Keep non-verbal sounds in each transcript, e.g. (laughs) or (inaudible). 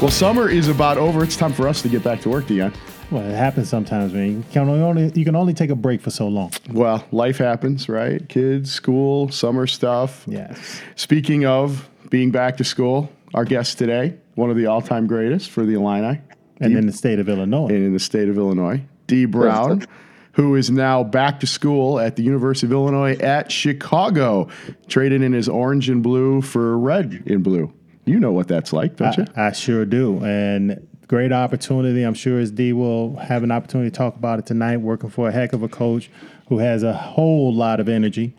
Well, summer is about over. It's time for us to get back to work, Dion. Well, it happens sometimes, man. You can only you can only take a break for so long. Well, life happens, right? Kids, school, summer stuff. Yes. Speaking of being back to school, our guest today, one of the all-time greatest for the Illini, And in the state of Illinois. and in the state of Illinois, D. Brown, who is now back to school at the University of Illinois at Chicago, traded in his orange and blue for red and blue. You know what that's like, don't you? I, I sure do. And great opportunity. I'm sure as D will have an opportunity to talk about it tonight, working for a heck of a coach who has a whole lot of energy.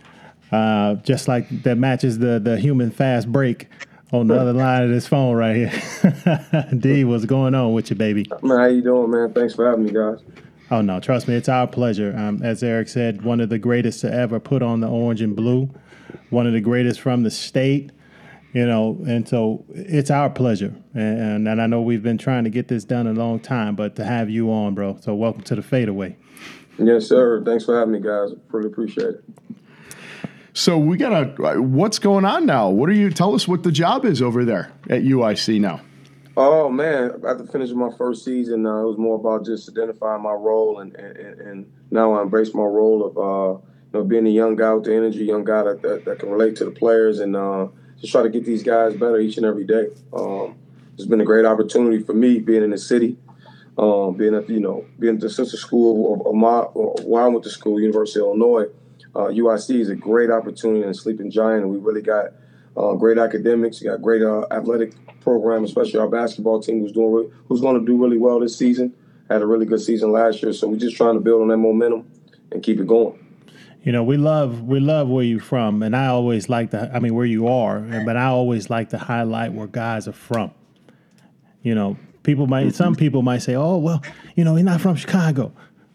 Uh, just like that matches the the human fast break on the other line of this phone right here. (laughs) D, what's going on with you, baby? Man, how you doing, man? Thanks for having me, guys. Oh no, trust me, it's our pleasure. Um, as Eric said, one of the greatest to ever put on the orange and blue, one of the greatest from the state. You know, and so it's our pleasure, and and I know we've been trying to get this done a long time, but to have you on, bro. So welcome to the fadeaway. Yes, sir. Thanks for having me, guys. Really appreciate it. So we gotta. What's going on now? What are you? Tell us what the job is over there at UIC now. Oh man, after finishing my first season, uh, it was more about just identifying my role, and and, and now I embrace my role of uh, you know being a young guy with the energy, young guy that, that, that can relate to the players, and uh, just try to get these guys better each and every day. Um, it's been a great opportunity for me being in the city, um, being at you know being at the sister school of, of my where I went to school, University of Illinois. Uh, UIC is a great opportunity and sleeping giant, and we really got uh, great academics. You got great uh, athletic program, especially our basketball team, who's doing re- who's going to do really well this season. Had a really good season last year, so we're just trying to build on that momentum and keep it going. You know, we love we love where you're from, and I always like to. I mean, where you are, but I always like to highlight where guys are from. You know, people might some people might say, "Oh, well, you know, he's not from Chicago."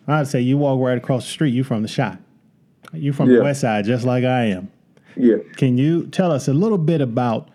I'd say you walk right across the street, you from the shot. You from Yeah. the West Side, just like I am. Yeah. Can you tell us a little bit about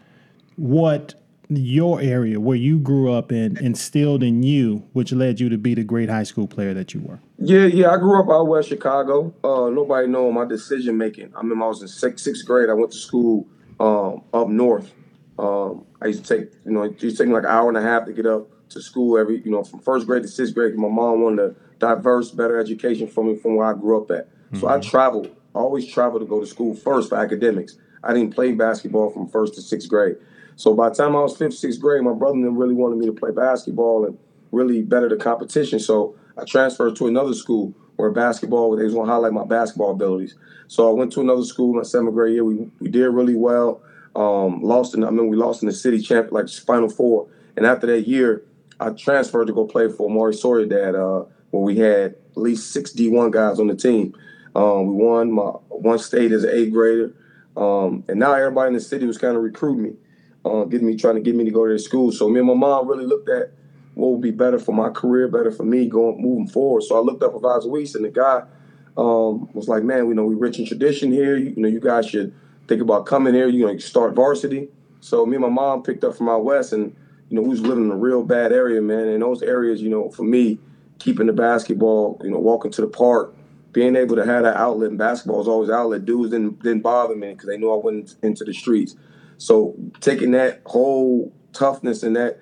what your area, where you grew up in, instilled in you, which led you to be the great high school player that you were? Yeah, yeah. I grew up out west Chicago. Uh, nobody know my decision making. I remember I was in sixth, sixth grade. I went to school um, up north. Um, I used to take, you know, it used to take me like an hour and a half to get up to school every, you know, from first grade to sixth grade. My mom wanted a diverse, better education for me from where I grew up at. So I traveled. I always traveled to go to school first for academics. I didn't play basketball from first to sixth grade. So by the time I was fifth, sixth grade, my brother then really wanted me to play basketball and really better the competition. So I transferred to another school where basketball, they was going to highlight my basketball abilities. So I went to another school in my seventh grade year. We, we did really well. Um, lost in, I mean, we lost in the city champ, like Final Four. And after that year, I transferred to go play for Maury Sawyer Dad, uh, where we had at least six D1 guys on the team. Um, we won my one state as an eighth grader. Um, and now everybody in the city was kind of recruiting me, uh, getting me, trying to get me to go to school. So me and my mom really looked at what would be better for my career, better for me going moving forward. So I looked up Proviso East, and the guy um, was like, "Man, we know we rich in tradition here. You, you know, you guys should think about coming here. You know, start varsity." So me and my mom picked up from out west, and you know, we was living in a real bad area, man. And those areas, you know, for me, keeping the basketball, you know, walking to the park, being able to have that outlet in basketball was always outlet. Dudes didn't didn't bother me because they knew I went into the streets. So taking that whole toughness and that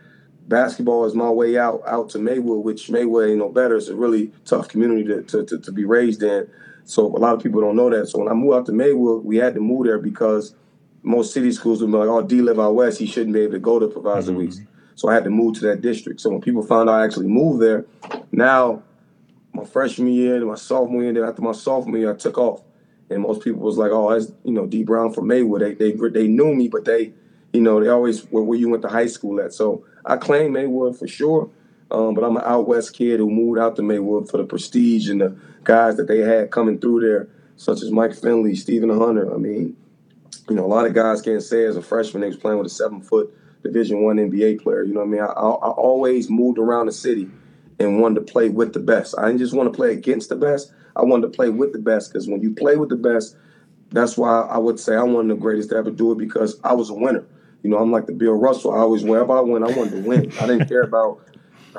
basketball is my way out out to Maywood, which Maywood ain't no better. It's a really tough community to, to, to, to be raised in. So a lot of people don't know that. So when I moved out to Maywood, we had to move there because most city schools would be like, "Oh, D live out west. He shouldn't be able to go to Proviso mm-hmm. Weeks." So I had to move to that district. So when people found out I actually moved there, now my freshman year and my sophomore year, then after my sophomore year, I took off. And most people was like, "Oh, that's you know D Brown from Maywood." They they they knew me, but they, you know, they always where, where you went to high school at. So I claim Maywood for sure. Um, but I'm an out west kid who moved out to Maywood for the prestige and the guys that they had coming through there, such as Mike Finley, Steven Hunter. I mean, you know, a lot of guys can't say as a freshman they was playing with a seven foot Division One NBA player. You know what I mean? I, I, I always moved around the city and wanted to play with the best. I didn't just want to play against the best. I wanted to play with the best because when you play with the best, that's why I would say I'm one of the greatest to ever do it because I was a winner. You know, I'm like the Bill Russell. I always, wherever I went, I wanted to win. I didn't care about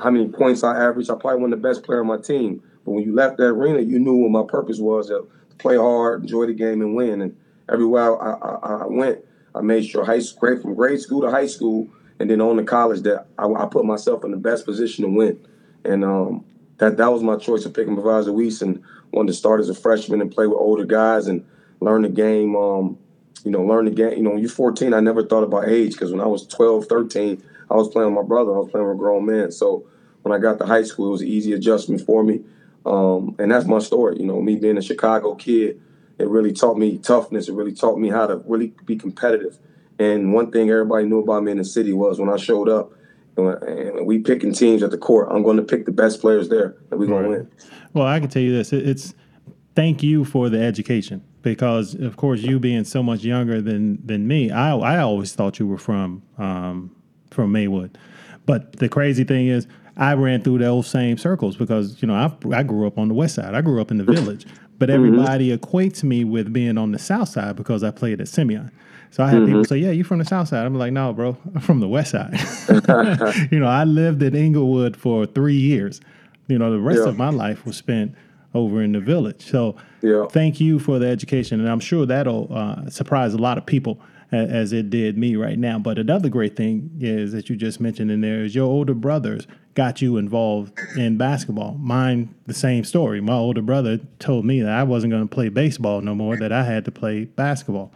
how many points I averaged. I probably wasn't the best player on my team. But when you left that arena, you knew what my purpose was to play hard, enjoy the game, and win. And everywhere I, I, I went, I made sure high from grade school to high school, and then on to college that I, I, put myself in the best position to win. And um, that that was my choice of picking Proviso East and wanted to start as a freshman and play with older guys and learn the game. Um, you know, learn the game. You know, when you're 14, I never thought about age because when I was 12, 13, I was playing with my brother. I was playing with grown man. So when I got to high school, it was an easy adjustment for me. Um, and that's my story. You know, me being a Chicago kid, it really taught me toughness. It really taught me how to really be competitive. And one thing everybody knew about me in the city was when I showed up, and we picking teams at the court, I'm going to pick the best players there, and we're going to win. Well, I can tell you this: it's thank you for the education because, of course, you being so much younger than than me, I I always thought you were from um, from Maywood. But the crazy thing is, I ran through those same circles because you know I I grew up on the west side. I grew up in the village, but mm-hmm. everybody mm-hmm. equates me with being on the south side because I played at Simeon. So I had mm-hmm. people say, "Yeah, you from the south side?" I'm like, "No, bro, (laughs) I'm from the west side." (laughs) (laughs) you know, I lived in Englewood for three years. You know, the rest yeah. of my life was spent over in the village. So, yeah. thank you for the education, and I'm sure that'll uh, surprise a lot of people as it did me right now. But another great thing is that you just mentioned in there is your older brothers got you involved in basketball. Mine, the same story. My older brother told me that I wasn't going to play baseball no more, that I had to play basketball.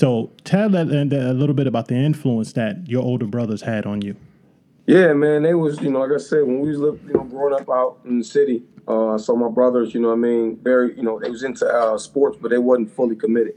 So tell that a little bit about the influence that your older brothers had on you. Yeah, man, they was you know like I said when we was living, you know growing up out in the city. Uh, so my brothers, you know, I mean, very you know they was into uh, sports, but they wasn't fully committed.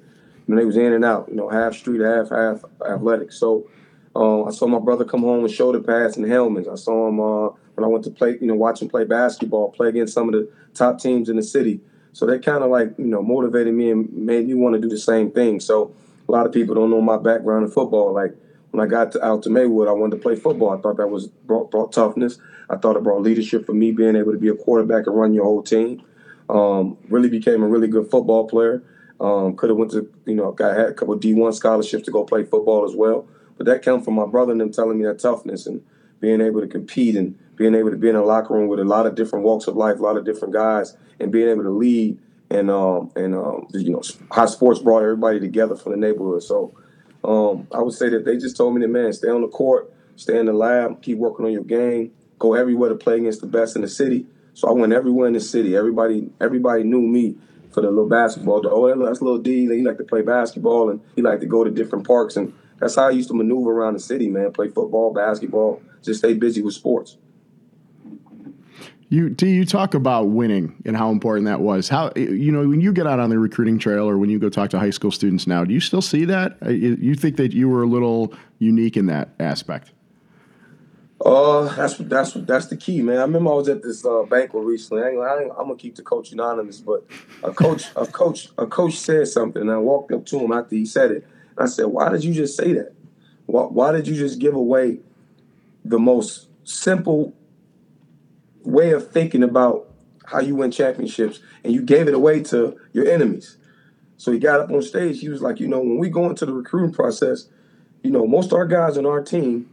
You know, they was in and out. You know, half street, half half athletic. So uh, I saw my brother come home with shoulder pads and helmets. I saw him uh, when I went to play, you know, watch him play basketball, play against some of the top teams in the city. So they kind of like, you know, motivated me and made me want to do the same thing. So a lot of people don't know my background in football. Like when I got to, out to Maywood, I wanted to play football. I thought that was brought, brought toughness. I thought it brought leadership for me being able to be a quarterback and run your whole team. Um, really became a really good football player. Um, could have went to, you know, got had a couple D1 scholarships to go play football as well. But that came from my brother and them telling me that toughness and being able to compete and being able to be in a locker room with a lot of different walks of life, a lot of different guys, and being able to lead and um, and um, you know how sports brought everybody together from the neighborhood. So um, I would say that they just told me that man, stay on the court, stay in the lab, keep working on your game, go everywhere to play against the best in the city. So I went everywhere in the city. Everybody everybody knew me for the little basketball. The, oh, that's little D. He liked to play basketball and he liked to go to different parks and that's how I used to maneuver around the city, man. Play football, basketball, just stay busy with sports. You do you talk about winning and how important that was? How you know when you get out on the recruiting trail or when you go talk to high school students now, do you still see that? Uh, you think that you were a little unique in that aspect? Uh, that's that's that's the key, man. I remember I was at this uh, banquet recently. I am gonna keep the coach anonymous, but a coach, a coach, a coach said something, and I walked up to him after he said it. I said, "Why did you just say that? Why, why did you just give away the most simple way of thinking about how you win championships, and you gave it away to your enemies. So he got up on stage. He was like, you know, when we go into the recruiting process, you know, most of our guys on our team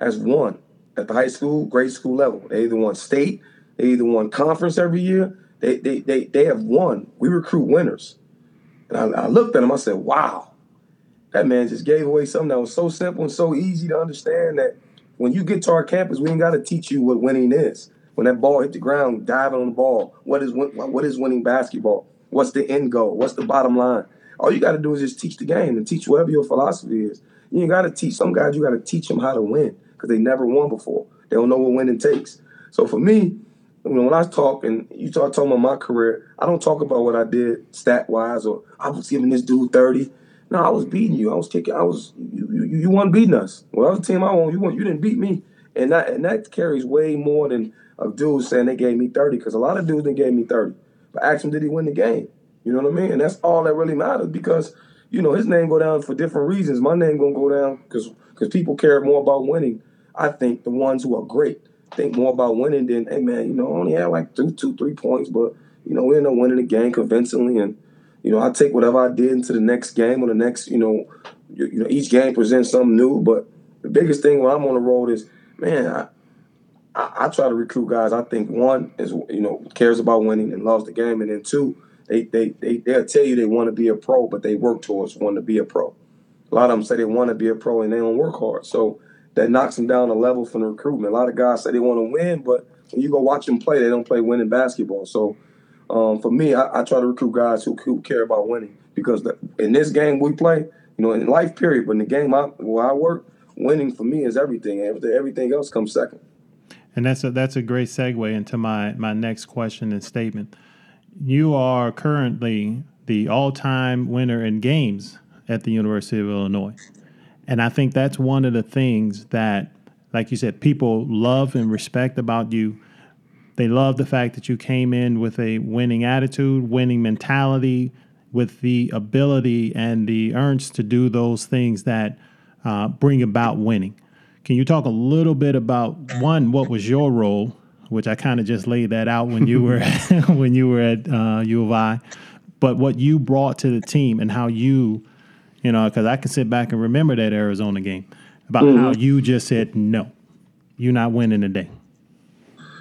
has won at the high school, grade school level. They either won state, they either won conference every year. They they they, they have won. We recruit winners. And I, I looked at him. I said, wow, that man just gave away something that was so simple and so easy to understand that when you get to our campus, we ain't got to teach you what winning is when that ball hit the ground, diving on the ball. What is what is winning basketball? What's the end goal? What's the bottom line? All you got to do is just teach the game and teach whatever your philosophy is. You got to teach some guys. You got to teach them how to win because they never won before. They don't know what winning takes. So for me, when I talk and you start talking about my career, I don't talk about what I did stat wise or I was giving this dude thirty. No, I was beating you. I was kicking. I was you. You, you won beating us. Well, I was the team I won. You won. You didn't beat me, and that and that carries way more than of dudes saying they gave me 30 because a lot of dudes didn't gave me 30. But ask him, did he win the game? You know what I mean? And that's all that really matters because, you know, his name go down for different reasons. My name gonna go down because because people care more about winning. I think the ones who are great think more about winning than, hey man, you know, I only had like two, two, three points, but you know, we end up winning the game convincingly and you know, I take whatever I did into the next game or the next, you know, you, you know, each game presents something new. But the biggest thing when I'm on the road is, man, I, I, I, try to recruit guys. I think one is you know cares about winning and loves the game, and then two, they they they they'll tell you they want to be a pro, but they work towards wanting to be a pro. A lot of them say they want to be a pro and they don't work hard. So that knocks them down a level from the recruitment. A lot of guys say they want to win, but when you go watch them play, they don't play winning basketball. So um, for me, I, I, try to recruit guys who, who care about winning because the, in this game we play, you know, in life period, but in the game I, where I work, winning for me is everything. Everything, everything else comes second. And that's a that's a great segue into my my next question and statement. You are currently the all-time winner in games at the University of Illinois. And I think that's one of the things that like you said people love and respect about you. They love the fact that you came in with a winning attitude, winning mentality, with the ability and the urge to do those things that uh, bring about winning. Can you talk a little bit about one? What was your role? Which I kind of just laid that out when you were (laughs) (laughs) when you were at uh, U of I, but what you brought to the team and how you, you know, because I can sit back and remember that Arizona game about mm-hmm. how you just said no, you're not winning today.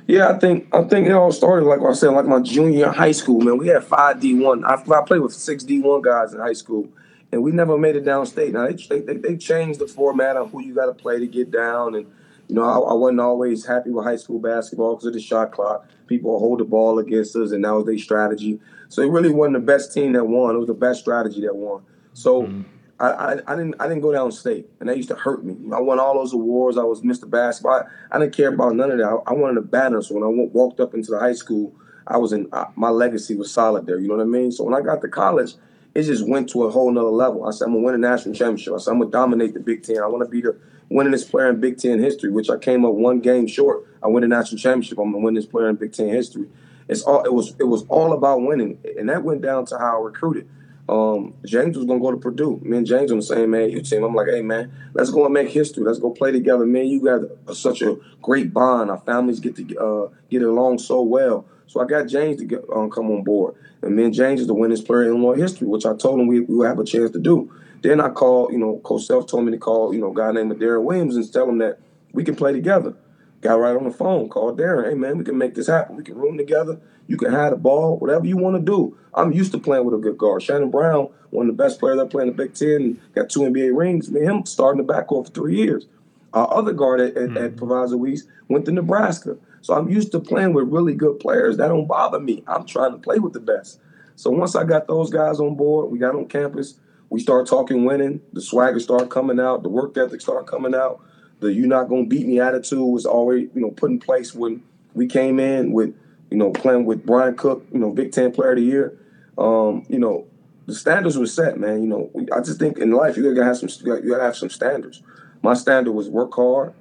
Yeah, I think I think it all started like I said, like my junior high school. Man, we had five D one. I, I played with six D one guys in high school, and we never made it downstate. Now they they, they changed the format of who you got to play to get down, and you know I, I, wasn't always happy with high school basketball because of the shot clock. People hold the ball against us, and that was their strategy. So it really wasn't the best team that won. It was the best strategy that won. So. Mm-hmm. I, I, I, didn't I didn't go downstate, and that used to hurt me. I won all those awards. I was Mr. Basketball. I, I didn't care about none of that. I, I wanted a banner. So when I went, walked up into the high school, I was in uh, my legacy was solid there. You know what I mean? So when I got to college, it just went to a whole nother level. I said, I'm gonna win a national championship. I said, I'm gonna dominate the Big Ten. I want to be the winningest player in Big Ten history, which I came up one game short. I win a national championship. I'm the winningest player in Big Ten history. It's all it was. It was all about winning, and that went down to how I recruited. Um, James was gonna go to Purdue. Me and James on the same age team. I'm like, hey man, let's go and make history. Let's go play together. Man, you got such a great bond. Our families get to uh, get along so well. So I got James to get, um, come on board. And and James is the winningest player in Illinois history, which I told him we, we would have a chance to do. Then I called, you know, Coach Self told me to call, you know, a guy named Deron Williams and tell him that we can play together. Got right on the phone, called Deron. Hey man, we can make this happen. We can room together. You can have the ball, whatever you want to do. I'm used to playing with a good guard. Shannon Brown, one of the best players that played in the Big Ten, got two NBA rings. Me him starting the backcourt for three years. Our other guard at, at, mm-hmm. at Proviso East went to Nebraska. So I'm used to playing with really good players. That don't bother me. I'm trying to play with the best. So once I got those guys on board, we got on campus, we start talking winning, the swagger start coming out, the work ethic start coming out, the you're not gonna beat me attitude was already, you know, put in place when we came in with, you know, playing with Brian Cook, you know, Big Ten player of the year. Um, you know, the standards were set, man. You know, I just think in life you gotta have some you gotta have some standards. My standard was work hard,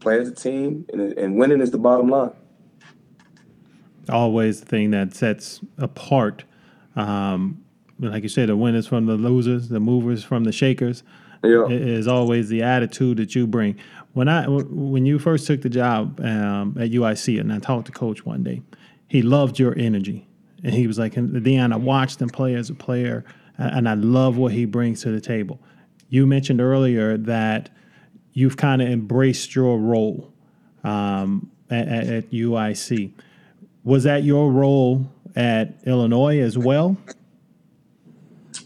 play as a team, and, and winning is the bottom line. Always the thing that sets apart, um, like you said, the winners from the losers, the movers from the shakers. Yeah. Is always the attitude that you bring. When I when you first took the job um, at UIC, and I talked to Coach one day, he loved your energy, and he was like, "Deon, I watched him play as a player, and I love what he brings to the table." You mentioned earlier that you've kind of embraced your role um, at, at, UIC. Was that your role at Illinois as well?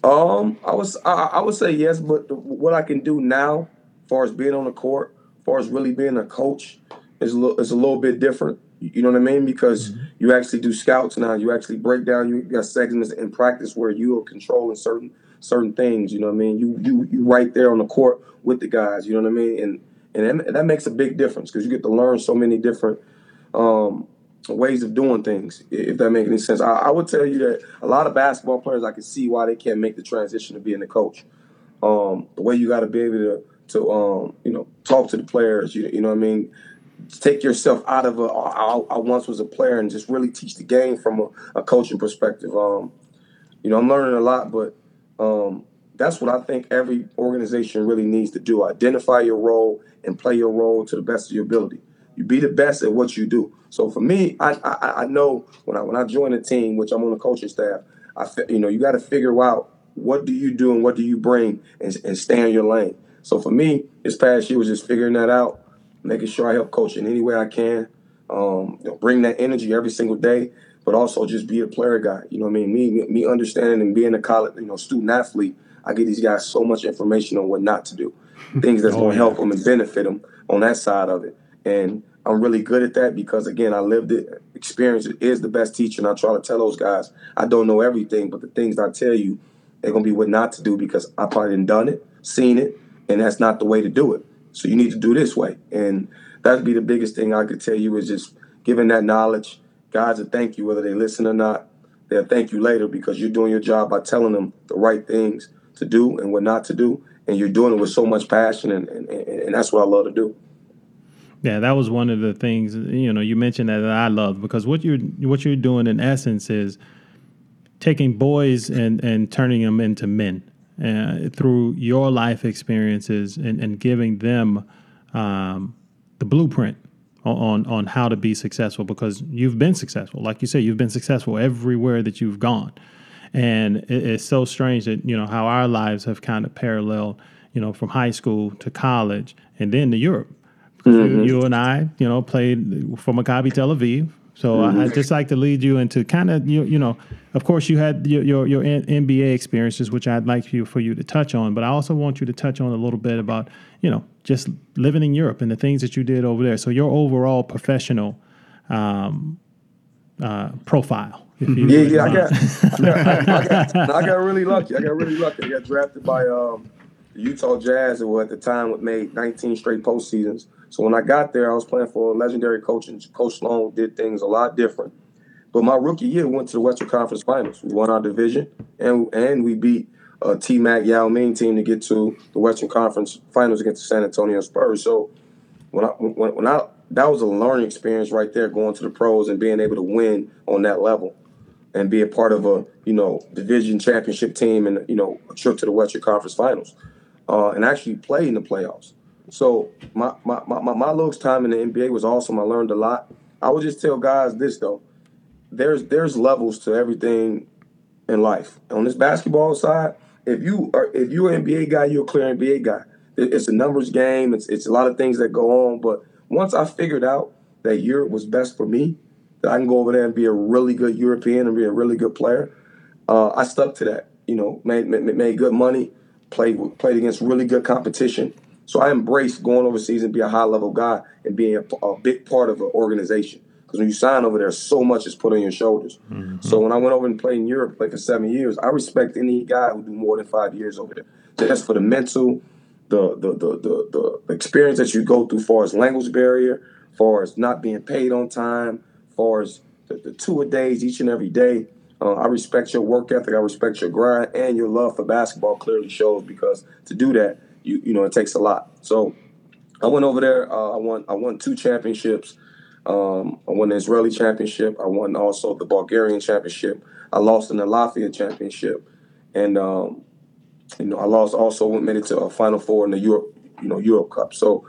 Um, I was I, I would say yes, but what I can do now, as far as being on the court, as far as really being a coach, is a little, is a little bit different. You know what I mean? Because mm-hmm. you actually do scouts now. You actually break down. You got segments in practice where you are controlling certain certain things. You know what I mean? You you you right there on the court with the guys. You know what I mean? And and that, makes a big difference because you get to learn so many different um, ways of doing things. If that makes any sense, I, I, would tell you that a lot of basketball players, I can see why they can't make the transition to being a coach. Um, the way you got to be able to to um, you know talk to the players. You, you know what I mean? Take yourself out of a. I, I once was a player and just really teach the game from a, a coaching perspective. Um, you know, I'm learning a lot, but um, that's what I think every organization really needs to do. Identify your role and play your role to the best of your ability. You be the best at what you do. So for me, I I, I know when I when I join a team, which I'm on the coaching staff, I you know you got to figure out what do you do and what do you bring and, and stay in your lane. So for me, this past year was just figuring that out, making sure I help coach in any way I can, um, you know, bring that energy every single day, but also just be a player guy. You know what I mean? Me me understanding and being a college you know student athlete I get these guys so much information on what not to do. (laughs) things that's oh, going to yeah. help them and benefit them on that side of it. And I'm really good at that because again, I lived it. Experience is the best teacher, and I try to tell those guys I don't know everything, but the things I tell you, they're gonna be what not to do because I probably didn't done it, seen it, and that's not the way to do it. So you need to do this way, and that'd be the biggest thing I could tell you is just giving that knowledge. Guys will thank you whether they listen or not. They'll thank you later because you're doing your job by telling them the right things to do and what not to do, and you're doing it with so much passion, and, and, and that's what I love to do. Yeah, that was one of the things you know you mentioned that, that I love because what you're what you're doing in essence is taking boys and and turning them into men uh, through your life experiences and, and giving them um, the blueprint on on how to be successful because you've been successful like you say you've been successful everywhere that you've gone and it, it's so strange that you know how our lives have kind of paralleled you know from high school to college and then to Europe Mm-hmm. You and I, you know, played for Maccabi Tel Aviv. So mm-hmm. I, just like to lead you into kind of you, you know, of course you had your, your, your NBA experiences, which I'd like you for you to touch on, but I also want you to touch on a little bit about you know just living in Europe and the things that you did over there. So your overall professional um, uh, profile. yeah, yeah, I got, I (laughs) got, I, got, I got really lucky. I got really lucky. I got drafted by um, the Utah Jazz, who at the time made 19 straight postseasons. So when I got there, I was playing for a legendary coach, and Coach Sloan did things a lot different. But my rookie year, we went to the Western Conference Finals. We won our division, and and we beat a T Mac Yao Ming team to get to the Western Conference Finals against the San Antonio Spurs. So when I when, when I that was a learning experience right there, going to the pros and being able to win on that level, and be a part of a you know division championship team and you know a trip to the Western Conference Finals, uh, and actually play in the playoffs. So my, my, my, my Lux time in the NBA was awesome. I learned a lot. I would just tell guys this though. There's there's levels to everything in life. On this basketball side, if you are if you're an NBA guy, you're a clear NBA guy. It's a numbers game. It's it's a lot of things that go on. But once I figured out that Europe was best for me, that I can go over there and be a really good European and be a really good player, uh, I stuck to that. You know, made, made made good money, played played against really good competition, so I embraced going overseas and be a high level guy and being a, a big part of an organization. Because when you sign over there, so much is put on your shoulders. Mm-hmm. So when I went over and played in Europe, played for seven years, I respect any guy who do more than five years over there. Just for the mental, the the the the, the experience that you go through, far as language barrier, far as not being paid on time, far as the, the two a days each and every day. Uh, I respect your work ethic. I respect your grind and your love for basketball. Clearly shows because to do that, you you know it takes a lot. So I went over there. Uh, I won I won two championships. Um, I won the Israeli championship. I won also the Bulgarian championship. I lost in the Latvia championship, and um, you know I lost also made it to a Final Four in the Europe you know Europe Cup. So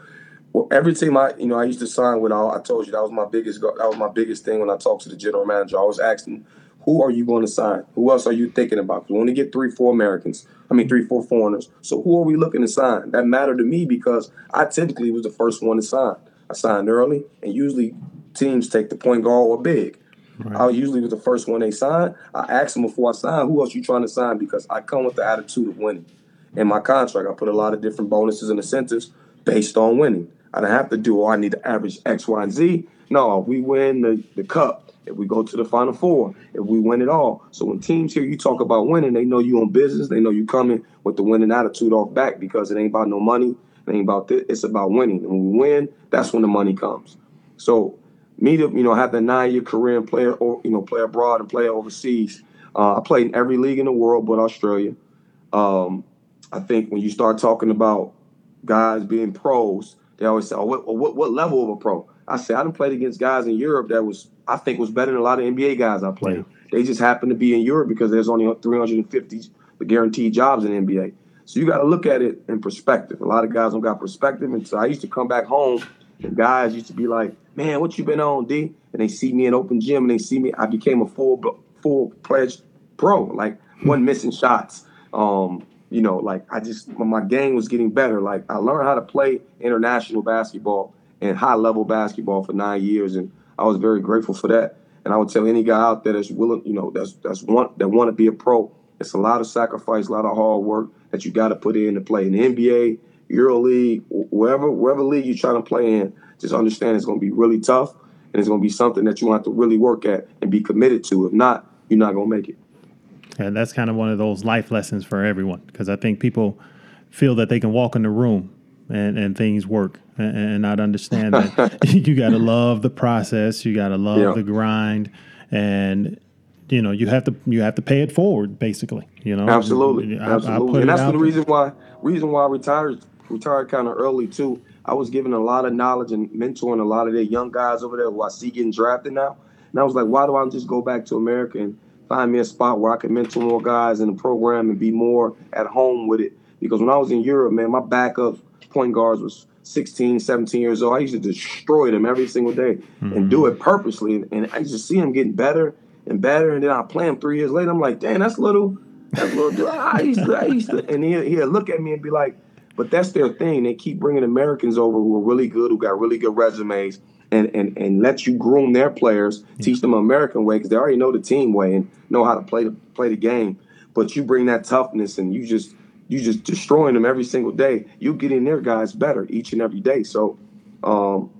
well, every team I you know I used to sign with, I, I told you that was my biggest that was my biggest thing when I talked to the general manager. I was asking who are you going to sign? Who else are you thinking about? We to get three, four Americans. I mean, three, four foreigners. So who are we looking to sign? That mattered to me because I typically was the first one to sign. I signed early, and usually teams take the point guard or big. Right. I usually was the first one they signed. I asked them before I signed, who else you trying to sign? Because I come with the attitude of winning. In my contract, I put a lot of different bonuses and incentives based on winning. I don't have to do, oh, I need to average X, Y, and Z. No, we win the, the cup if we go to the final four, if we win it all. So when teams hear you talk about winning, they know you on business. They know you coming with the winning attitude off back because it ain't about no money. It ain't about this. It's about winning. And when we win, that's when the money comes. So me to you know have the nine year career and play or you know play abroad and play overseas. Uh, I played in every league in the world but Australia. Um, I think when you start talking about guys being pros, they always say, "Oh, what, what, what level of a pro?" I said, I done played against guys in Europe that was I think was better than a lot of NBA guys I played. Yeah. They just happened to be in Europe because there's only 350 guaranteed jobs in NBA. So you got to look at it in perspective. A lot of guys don't got perspective, and so I used to come back home, and guys used to be like, "Man, what you been on, D?" And they see me in open gym, and they see me. I became a full full pledged pro, like one missing shots. Um, you know, like I just my game was getting better. Like I learned how to play international basketball and high level basketball for nine years, and I was very grateful for that. And I would tell any guy out there that's willing, you know, that's that's want that want to be a pro. It's a lot of sacrifice, a lot of hard work that you got to put in to play in the NBA. Euro League, wherever wherever league you're trying to play in, just understand it's going to be really tough and it's going to be something that you want to really work at and be committed to. If not, you're not going to make it. And that's kind of one of those life lessons for everyone because I think people feel that they can walk in the room and, and things work and, and not understand that (laughs) you got to love the process, you got to love Yeah. the grind, and you know you have to you have to pay it forward basically. You know, Absolutely, I- I absolutely, put and that's the reason why reason why I retired retired kind of early too. I was given a lot of knowledge and mentoring a lot of the young guys over there who I see getting drafted now. And I was like, why do I just go back to America and find me a spot where I can mentor more guys in the program and be more at home with it? Because when I was in Europe, man, my backup point guards was 16, 17 years old. I used to destroy them every single day and do mm-hmm. it purposely. And, and I used to see them getting better and better. And then I play them three years later. I'm like, dang, that's little. That's little. dude. I used to. I used to. And he'll, he'll look at me and be like, but that's their thing. They keep bringing Americans over who are really good, who got really good resumes, and and and let you groom their players, teach them American way because they already know the team way and know how to play the play the game. But you bring that toughness and you just you just destroying them every single day. You getting their guys better each and every day. So, um,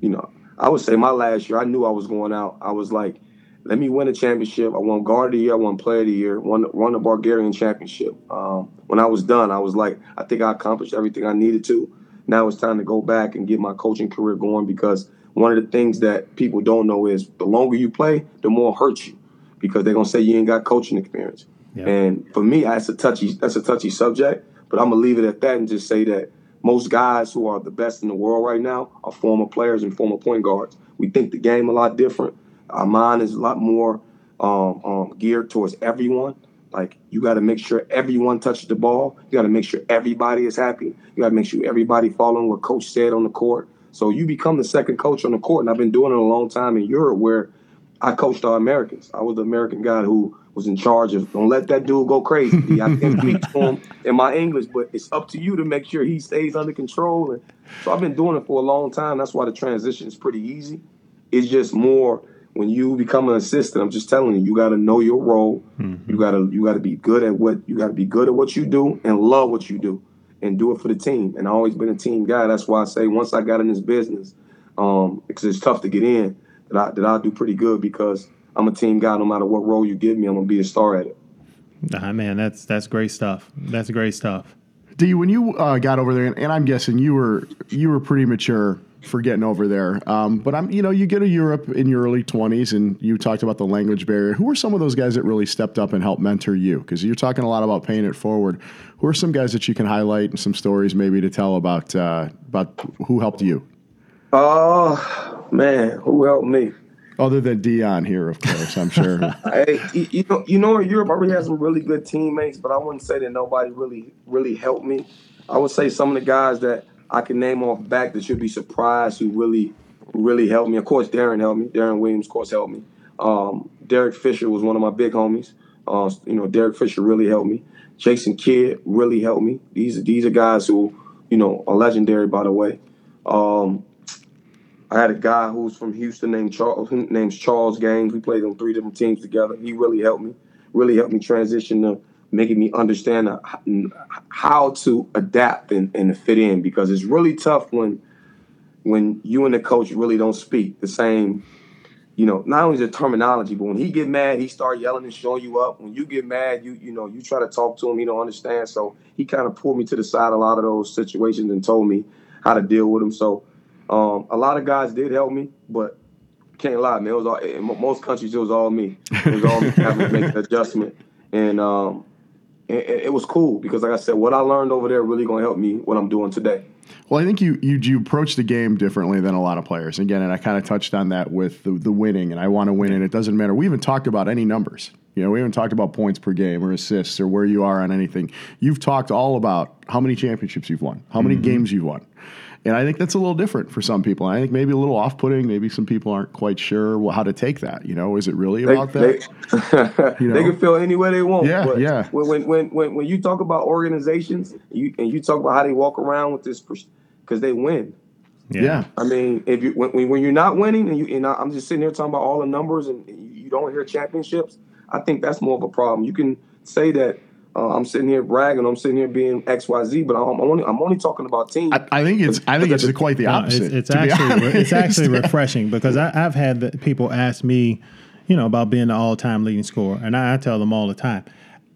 you know, I would say my last year, I knew I was going out. I was like, let me win a championship. I won guard of the year, I won player of the year, won, won the Bulgarian championship. Um, when I was done, I was like, I think I accomplished everything I needed to. Now it's time to go back and get my coaching career going because one of the things that people don't know is the longer you play, the more it hurts you because they're gonna say you ain't got coaching experience. Yeah. And for me, that's a touchy that's a touchy subject. But I'm gonna leave it at that and just say that most guys who are the best in the world right now are former players and former point guards. We think the game a lot different. Our mind is a lot more um, um, geared towards everyone. Like you got to make sure everyone touches the ball. You got to make sure everybody is happy. You got to make sure everybody following what coach said on the court. So you become the second coach on the court, and I've been doing it a long time in Europe, where I coached our Americans. I was the American guy who was in charge of don't let that dude go crazy. (laughs) I can speak to him in my English, but it's up to you to make sure he stays under control. And so I've been doing it for a long time. That's why the transition is pretty easy. It's just more when you become an assistant. I'm just telling you, you got to know your role. You got to you got to be good at what you got to be good at what you do and love what you do and do it for the team. And I've always been a team guy. That's why I say once I got in this business, um, because it's tough to get in, that I that I do pretty good because I'm a team guy. No matter what role you give me, I'm gonna be a star at it. Nah, man, that's that's great stuff. That's great stuff. D, when you uh, got over there, and, and I'm guessing you were you were pretty mature for getting over there. Um, but I'm, you know, you get to Europe in your early 20s, and you talked about the language barrier. Who are some of those guys that really stepped up and helped mentor you? Because you're talking a lot about paying it forward. Who are some guys that you can highlight and some stories maybe to tell about uh, about who helped you, Oh man, who helped me? other than Dion here, of course. I'm sure. (laughs) Hey, you, know, you know, in Europe, I really had some really good teammates, but I wouldn't say that nobody really, really helped me. I would say some of the guys that I can name off back that should be surprised who really, really helped me. Of course, Deron helped me. Deron Williams, of course, helped me. Um, Derek Fisher was one of my big homies. Uh, you know, Derek Fisher really helped me. Jason Kidd really helped me. These these are guys who, you know, are legendary, by the way. Um, I had a guy who's from Houston named Charles, who named Charles Gaines. We played on three different teams together. He really helped me, really helped me transition to making me understand how to adapt and, and fit in because it's really tough when when you and the coach really don't speak the same. You know, not only the terminology, but when he get mad, he start yelling and showing you up. When you get mad, you you know you try to talk to him, he don't understand. So he kind of pulled me to the side a lot of those situations and told me how to deal with them. So um, a lot of guys did help me, but can't lie, man. It was all in most countries. It was all me. It was all me having to make the adjustment, and um, it, it was cool because, like I said, what I learned over there really gonna help me what I'm doing today. Well, I think you, you you approach the game differently than a lot of players. Again, and I kind of touched on that with the, the winning, and I want to win, and it doesn't matter. We haven't talked about any numbers. You know, we haven't talked about points per game or assists or where you are on anything. You've talked all about how many championships you've won, how many mm-hmm. games you've won. And I think that's a little different for some people. I think maybe a little off putting. Maybe some people aren't quite sure well, how to take that. You know, is it really They, about that? they, (laughs) You (laughs) they can feel any way they want. Yeah, but yeah. When, when when when when you talk about organizations, you and you talk about how they walk around with this because they win. yeah. I mean, if you when, when when you're not winning and you and I'm just sitting here talking about all the numbers and you don't hear championships, I think that's more of a problem. You can say that uh, I'm sitting here bragging. I'm sitting here being X Y Z, but I'm only I'm only talking about team. I, I think it's I think it's quite the No, opposite. it's, it's to be actually it's actually (laughs) refreshing because I, I've had the, people ask me, you know, about being the all-time leading scorer, and I, I tell them all the time,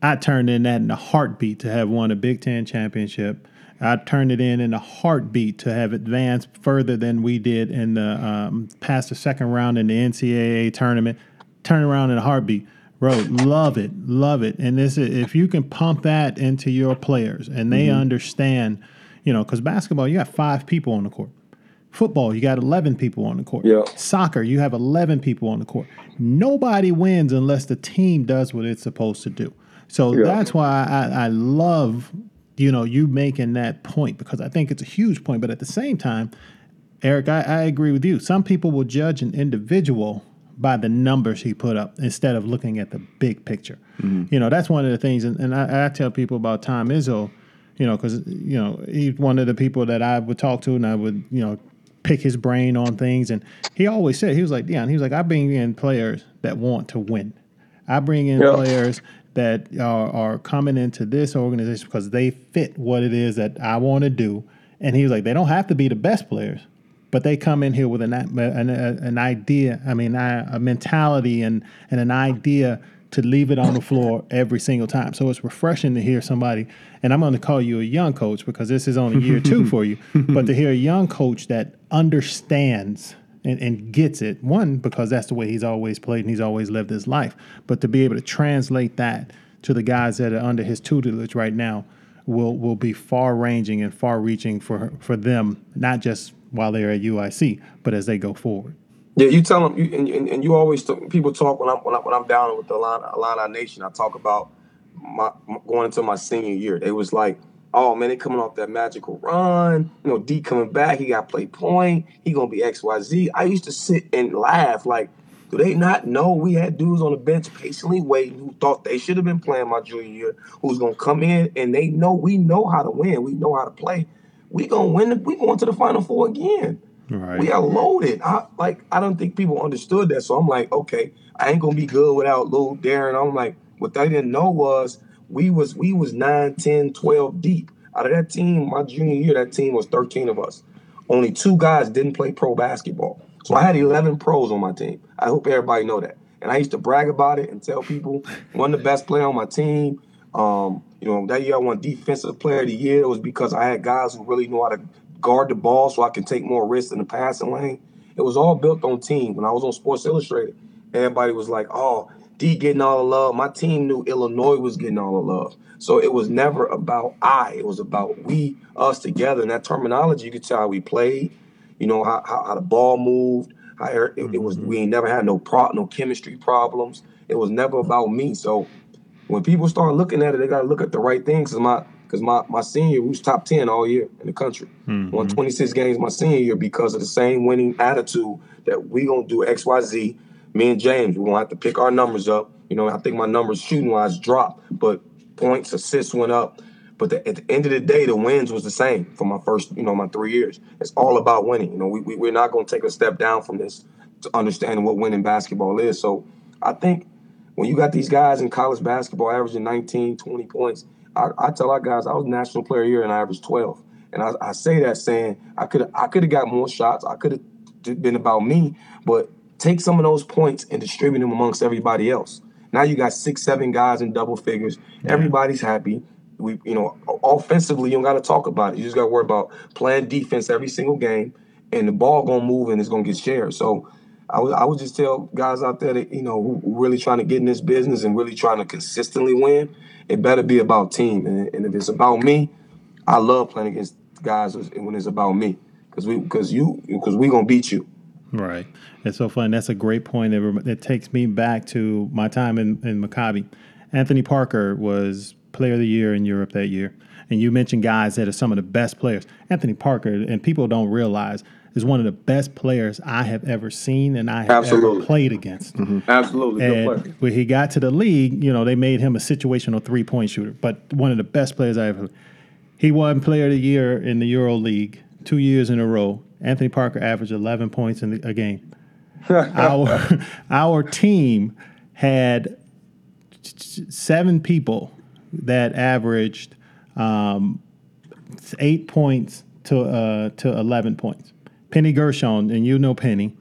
I turned in that in a heartbeat to have won a Big Ten championship. I turned it in in a heartbeat to have advanced further than we did in the um, past the second round in the NCAA tournament. Turn around in a heartbeat. Bro, love it, love it. And this, is, if you can pump that into your players and they mm-hmm. understand, you know, because basketball, you got five people on the court. Football, you got 11 people on the court. Yeah. Soccer, you have 11 people on the court. Nobody wins unless the team does what it's supposed to do. So Yeah. that's why I, I love, you know, you making that point because I think it's a huge point. But at the same time, Eric, I, I agree with you. Some people will judge an individual by the numbers he put up instead of looking at the big picture. Mm-hmm. You know, that's one of the things, and, and I, I tell people about Tom Izzo, you know, because you know he's one of the people that I would talk to, and I would you know pick his brain on things, and he always said he was like, Dion, he was like, I bring in players that want to win. I bring in Yeah. players that are, are coming into this organization because they fit what it is that I want to do. And he was like, they don't have to be the best players, but they come in here with an an, an idea. I mean, a, a mentality and and an idea to leave it on the floor every single time. So it's refreshing to hear somebody. And I'm going to call you a young coach because this is only year two for you. (laughs) But to hear a young coach that understands and, and gets it. One, because that's the way he's always played and he's always lived his life. But to be able to translate that to the guys that are under his tutelage right now will will be far ranging and far reaching for for them, not just while they're at UIC, but as they go forward. Yeah, you tell them, you, and, and, and you always talk, people talk when I'm when, I, when I'm down with the Illini, Nation. I talk about my, going into my senior year. They was like, oh man, they coming off that magical run. You know, D coming back. He got play point. He gonna be X Y Z. I used to sit and laugh like, do they not know we had dudes on the bench patiently waiting who thought they should have been playing my junior year, who's gonna come in and they know we know how to win. We know how to play. We gonna win. The, we going to the final four again. Right. We are loaded. I like I don't think people understood that. So I'm like, okay, I ain't gonna be good without Lil Deron. I'm like, what they didn't know was we was we was 9, 10, 12 deep. Out of that team, my junior year, that team was 13 of us. Only two guys didn't play pro basketball. So I had 11 pros on my team. I hope everybody know that. And I used to brag about it and tell people one of the best player on my team. Um, you know, that year I won defensive player of the year. It was because I had guys who really know how to guard the ball so I can take more risks in the passing lane. It was all built on team. When I was on Sports Illustrated, everybody was like, oh, D getting all the love. My team knew Illinois was getting all the love. So it was never about I. It was about we, us together. And that terminology, you could tell how we played, you know, how, how, how the ball moved. How it, it was mm-hmm. we ain't never had no pro no chemistry problems. It was never about me. So when people start looking at it, they gotta look at the right things. Cause my because my, my senior we was top ten all year in the country. Mm-hmm. Won 26 games my senior year because of the same winning attitude that we gonna do X, Y, Z. Me and James, we're gonna have to pick our numbers up. You know, I think my numbers shooting wise dropped, but points, assists went up. But the, at the end of the day, the wins was the same for my first, you know, my three years. It's all about winning. You know, we, we we're not gonna take a step down from this to understanding what winning basketball is. So I think when you got these guys in college basketball averaging 19, 20 points, I, I tell our guys I was national player year and I averaged 12. And I, I say that saying I could I could have got more shots. I could have been about me, but take some of those points and distribute them amongst everybody else. Now you got six, seven guys in double figures. Everybody's happy. We, you know, offensively, you don't got to talk about it. You just got to worry about playing defense every single game, and the ball gonna move and it's gonna get shared. So I would, I would just tell guys out there that you know who really trying to get in this business and really trying to consistently win. It better be about team, and, and if it's about me, I love playing against guys when it's about me because we because you because we gonna beat you. Right. It's so fun. That's a great point. Rem- it takes me back to my time in, in Maccabi. Anthony Parker was player of the year in Europe that year. And you mentioned guys that are some of the best players. Anthony Parker, and people don't realize, is one of the best players I have ever seen and I have Absolutely. ever played against. Absolutely, good And player. when he got to the league, you know, they made him a situational three point shooter, but one of the best players I ever. He won Player of the Year in the Euro League two years in a row. Anthony Parker averaged 11 points in the, a game. (laughs) our our team had seven people that averaged um, eight points to uh, to eleven points. Pini Gershon, and you know Pini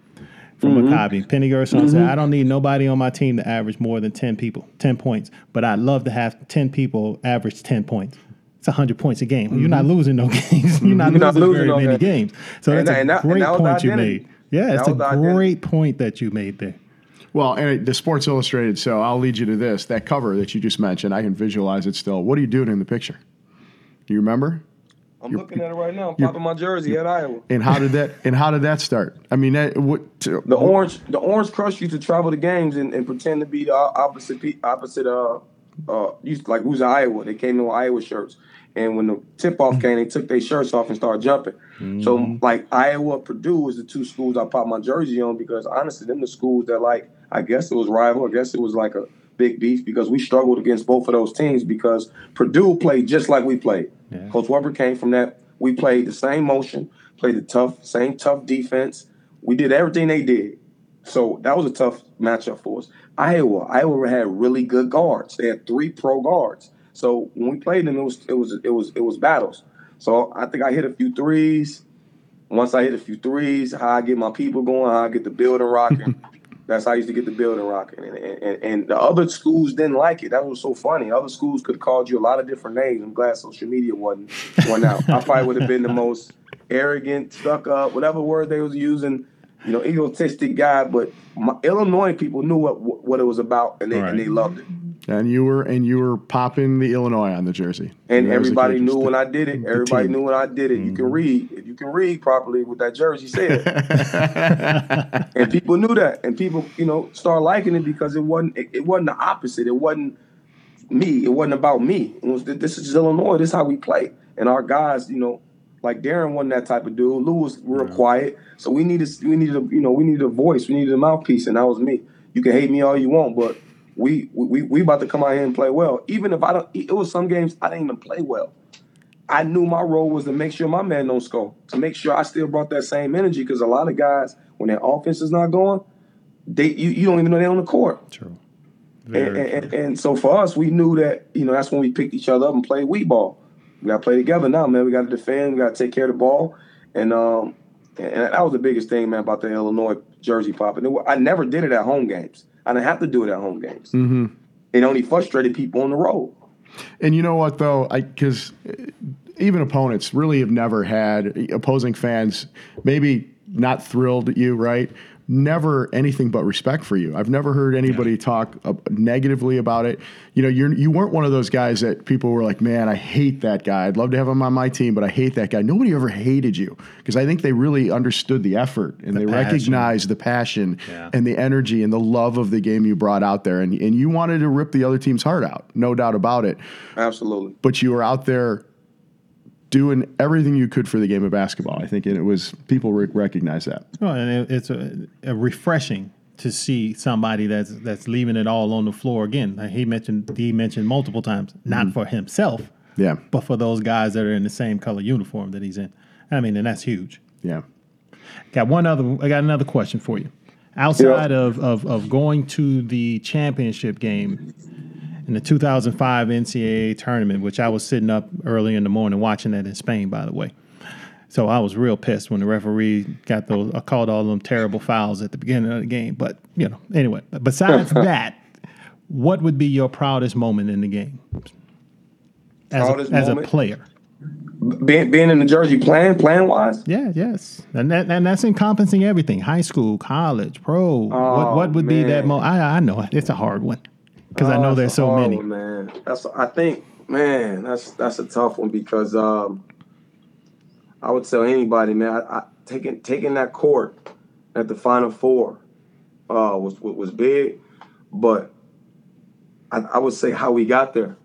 from Mm-hmm. Maccabi. Pini Gershon said, "I don't need nobody on my team to average more than ten people, ten points, but I'd love to have ten people average ten points." It's hundred points a game. You're not losing no (laughs) games. You're not Mm-hmm. You're not losing, losing very no many games. games. So And that's that- and a that- great that point you made. Yeah, it's a was the identity. great point that you made there. Well, and the Sports Illustrated. So I'll lead you to this. That cover that you just mentioned, I can visualize it still. What are you doing in the picture? Do you remember? I'm looking at it right now. I'm popping my jersey at Iowa. And how did that? and how did that start? I mean, that, what? The orange, the orange crush used to travel to games and, and pretend to be the opposite, opposite. Uh, uh, used like who's in Iowa? They came in with Iowa shirts, and when the tip off came, they took their shirts off and started jumping. So like Iowa, Purdue was the two schools I popped my jersey on because honestly, them the schools that like I guess it was rival. I guess it was like a big beef because we struggled against both of those teams because Purdue played just like we played. Yeah. Coach Weber came from that. We played the same motion, played the tough, same tough defense. We did everything they did. So that was a tough matchup for us. Iowa, Iowa had really good guards. They had three pro guards. So when we played them, it was it was it was it was battles. So I think I hit a few threes. Once I hit a few threes, how I get my people going, how I get the building rocking. (laughs) That's how I used to get the building rocking. And, and, and the other schools didn't like it. That was so funny. Other schools could have called you a lot of different names. I'm glad social media wasn't one out. I probably would have been the most arrogant, stuck up, whatever word they was using, you know, egotistic guy. But my, Illinois people knew what what it was about, and they and they loved it. And you were and you were popping the Illinois on the jersey. And the everybody knew when I did it. Everybody team. knew when I did it. You can mm-hmm. read if you can read properly what that jersey said. (laughs) and people knew that, and people, you know, started liking it because it wasn't it, it wasn't the opposite. It wasn't me. It wasn't about me. It was this is Illinois. This is how we play. And our guys, you know, like Deron wasn't that type of dude. Lou was real quiet. So we needed we needed a you know we needed a voice. We needed a mouthpiece, and that was me. You can hate me all you want, but we we we about to come out here and play well. Even if I don't, it was some games I didn't even play well. I knew my role was to make sure my man don't score, to make sure I still brought that same energy. Because a lot of guys, when their offense is not going, they you, you don't even know they're on the court. True. And, Very and, and so for us, we knew that you know that's when we picked each other up and played weed ball. We got to play together now, man. We got to defend. We got to take care of the ball, and um, and that was the biggest thing, man, about the Illinois jersey popping. It I never did it at home games. I didn't have to do it at home games. Mm-hmm. It only frustrated people on the road. And you know what though, I because even opponents really have never had opposing fans maybe not thrilled at you, right? Never anything but respect for you. I've never heard anybody talk uh, negatively about it. You know, you're you weren't one of those guys that people were like, "Man, I hate that guy. I'd love to have him on my team, but I hate that guy." Nobody ever hated you because I think they really understood the effort and they passion. recognized the passion Yeah. and the energy and the love of the game you brought out there, and and you wanted to rip the other team's heart out, no doubt about it Absolutely. but you were out there doing everything you could for the game of basketball. I think and it was people re- recognize that. Well, and it, it's a, a refreshing to see somebody that's that's leaving it all on the floor again. Like he mentioned, he mentioned multiple times, not mm-hmm. for himself, Yeah, but for those guys that are in the same color uniform that he's in. I mean, and that's huge. yeah. Got one other. I got another question for you. Outside of, of of going to the championship game in the 2005 NCAA tournament, which I was sitting up early in the morning watching that in Spain, by the way. So I was real pissed when the referee got those, uh, called all them terrible fouls at the beginning of the game. But you know, anyway. Besides (laughs) that, what would be your proudest moment in the game as a, as a player? Being, being in the jersey playing, playing wise, Yeah, yes, and that, and that's encompassing everything: high school, college, pro. what Oh, what would be that? man. Mo- I I know it. it's a hard one because I Oh, know there's so hard many. man. That's I think, man, that's that's a tough one because um, I would tell anybody, man, I, I, taking taking that court at the Final Four uh, was was big, but I, I would say how we got there.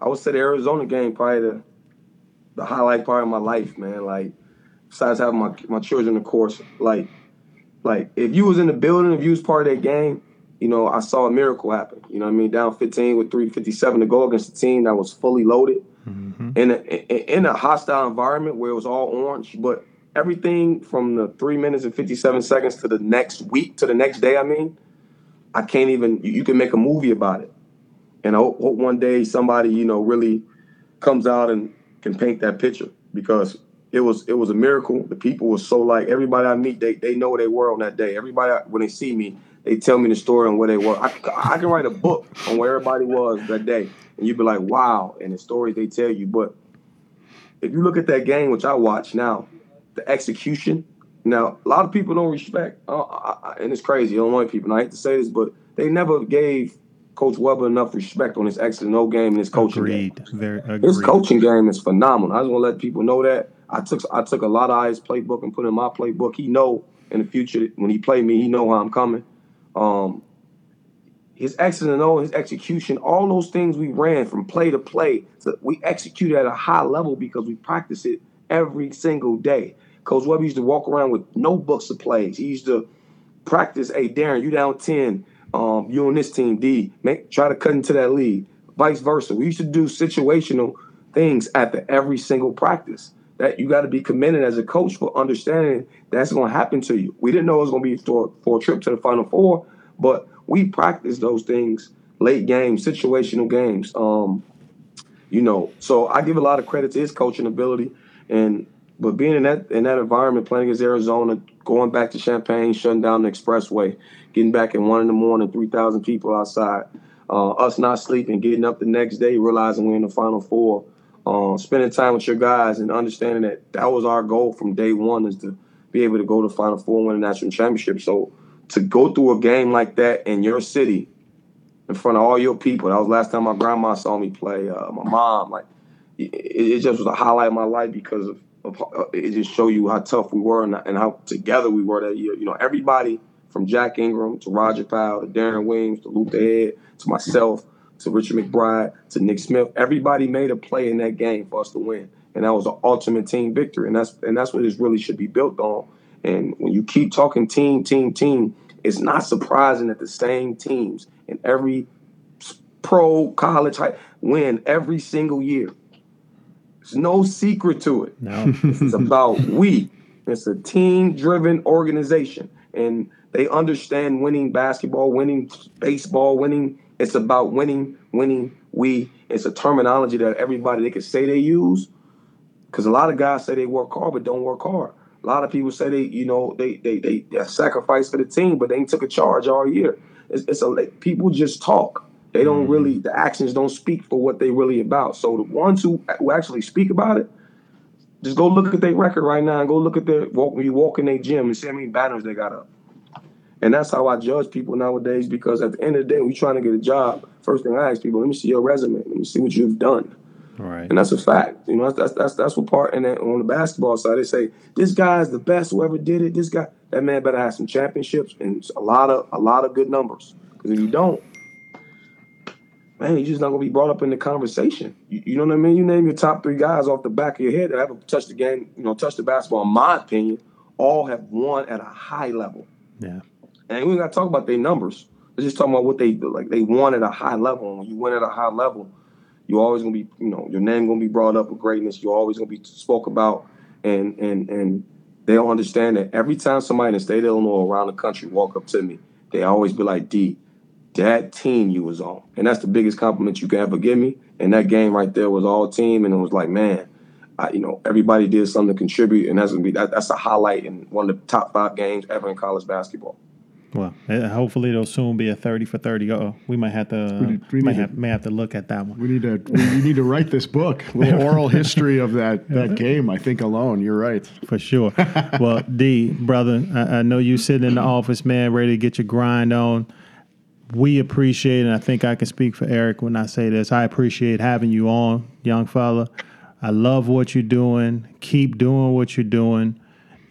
I would say the Arizona game probably the the highlight part of my life, man. Like besides having my my children, of course, like like if you was in the building, if you was part of that game, you know, I saw a miracle happen. You know what I mean? Down 15 with 357 to go against a team that was fully loaded mm-hmm. in a in a hostile environment where it was all orange, but everything from the three minutes and 57 seconds to the next week to the next day, I mean, I can't even you, can make a movie about it. And I hope, hope one day somebody, you know, really comes out and can paint that picture because it was it was a miracle. The people were so like everybody I meet, they they know where they were on that day. Everybody when they see me, they tell me the story on where they were. I, I can write a book on where everybody was that day, and you'd be like, wow, and the stories they tell you. But if you look at that game, which I watch now, the execution. Now, a lot of people don't respect, uh, I, and it's crazy, Illinois people. And I hate to say this, but they never gave Coach Weber enough respect on his X and O game and his coaching Agreed. game. Very agreed. His coaching game is phenomenal. I just want to let people know that. I took I took a lot of his playbook and put in my playbook. He know in the future when he play me, he know how I'm coming. Um, his X and his execution, all those things we ran from play to play. So we execute at a high level because we practice it every single day. Coach Weber used to walk around with notebooks of plays. He used to practice, hey Deron, you down 10, um, you on this team, D, make try to cut into that lead. Vice versa. We used to do situational things after every single practice. That you got to be committed as a coach for understanding that's going to happen to you. We didn't know it was going to be for, for a trip to the Final Four, but we practiced those things late games, situational games. Um, you know, so I give a lot of credit to his coaching ability, and but being in that in that environment, playing against Arizona, going back to Champaign, shutting down the expressway, getting back at one in the morning, three thousand people outside, uh, us not sleeping, getting up the next day, realizing we're in the Final Four, uh, spending time with your guys, and understanding that that was our goal from day one is to be able to go to Final Four, and win a national championship. So to go through a game like that in your city, in front of all your people, that was last time my grandma saw me play. Uh, my mom, like it, it just was a highlight of my life because of of, it just show you how tough we were and, and, how together we were that year. You know, everybody from Jack Ingram to Roger Powell to Deron Williams to Luther Head to myself to Richard McBride to Nick Smith, everybody made a play in that game for us to win, and that was an ultimate team victory. And that's and that's what this really should be built on. And when you keep talking team, team, team, it's not surprising that the same teams in every pro college high, win every single year. There's no secret to it. No. it's (laughs) about we. It's a team driven organization. And they understand winning basketball, winning baseball, winning. It's about winning, winning, we. It's a terminology that everybody they can say they use. Because a lot of guys say they work hard but don't work hard. A lot of people say they, you know, they they they, they sacrifice for the team, but they ain't took a charge all year. It's, it's a people just talk. They don't mm-hmm. really the actions don't speak for what they really about. So the ones who, who actually speak about it, just go look at their record right now and go look at their walk when you walk in their gym and see how many banners they got up. And that's how I judge people nowadays because at the end of the day, when you're trying to get a job, first thing I ask people, let me see your resume, let me see what you've done. Right. And that's a fact. You know, that's that's that's what part. And then on the basketball side, they say this guy's the best Whoever did it. This guy, that man better have some championships and a lot of a lot of good numbers. Because if you don't, man, you're just not gonna be brought up in the conversation. You, you, know what I mean? You name your top three guys off the back of your head that haven't touched the game, you know, touched the basketball. In my opinion, all have won at a high level. Yeah. And we got to talk about their numbers. Let's just talk about what they like. They won at a high level. And when you win at a high level, you're always gonna be, you know, your name gonna be brought up with greatness. You're always gonna be spoke about, and and and they don't understand that every time somebody in the state of Illinois around the country walk up to me, they always be like, "D, that team you was on. And that's the biggest compliment you can ever give me. And that game right there was all team. And it was like, man, I, you know, everybody did something to contribute. And that's gonna be that, that's a highlight in one of the top five games ever in college basketball. Well, eh, hopefully it'll soon be a thirty for thirty. Oh, we might have to we, we might have, may have to look at that one. We need to we (laughs) need to write this book, little oral history of that (laughs) that game. I think alone, you're right for sure. well, (laughs) D brother, I, I know you sitting in the office, man, ready to get your grind on we appreciate, and I think I can speak for Eric when I say this. I appreciate having you on, young fella. I love what you're doing. Keep doing what you're doing.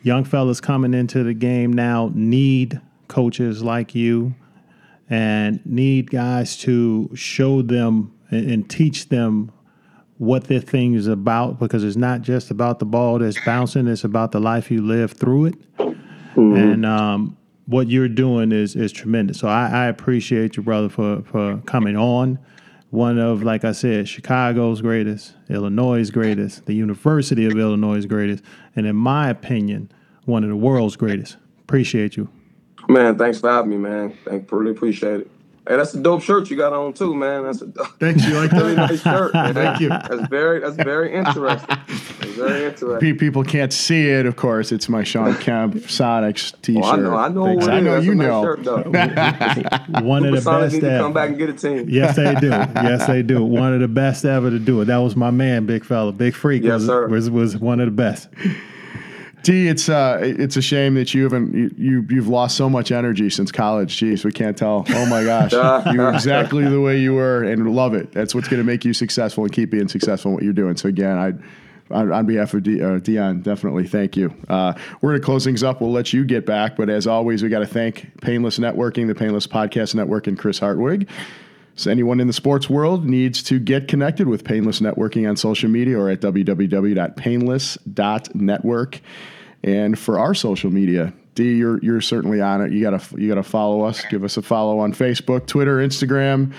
Young fellas coming into the game now need coaches like you and need guys to show them and, teach them what their thing is about because it's not just about the ball that's bouncing, it's about the life you live through it. Mm-hmm. And um, what you're doing is is tremendous. So I, I appreciate you, brother, for for coming on. One of, like I said, Chicago's greatest, Illinois' greatest, the University of Illinois' greatest, and in my opinion, one of the world's greatest. Appreciate you. Man, thanks for having me, man. Thank really appreciate it. Hey, that's a dope shirt you got on too, man. That's a (laughs) Thanks. You like really nice shirt. man. Thank you. That's very that's very interesting. That's very interesting. People can't see it, of course. It's my Shawn Kemp (laughs) Sonics T-shirt. Oh, I know, I know Thanks. what it I is. know That's you nice know. shirt. (laughs) One of the best need to come back and get a team. Yes, they do. Yes, they do. One of the best ever to do it. That was my man, big fella, big freak. Yes, was, sir. was was one of the best. T, it's uh, it's a shame that you haven't you, you you've lost so much energy since college. Jeez, we can't tell. Oh my gosh, (laughs) you're exactly the way you were, and love it. That's what's going to make you successful and keep being successful in what you're doing. So again, I. On, on behalf of D, uh, Dion, definitely thank you. Uh, we're going to close things up. We'll let you get back, but as always, we got to thank Painless Networking, the Painless Podcast Network, and Chris Hartwig. So anyone in the sports world needs to get connected with Painless Networking on social media or at www.painless.network. And for our social media, D, you're you're certainly on it. You gotta you gotta follow us. Give us a follow on Facebook, Twitter, Instagram.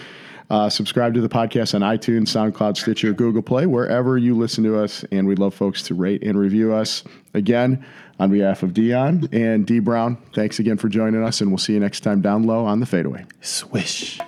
Uh, subscribe to the podcast on iTunes, SoundCloud, Stitcher, Google Play, wherever you listen to us. And we'd love folks to rate and review us. Again, on behalf of Dion and D Brown, thanks again for joining us, and we'll see you next time down low on the fadeaway. Swish.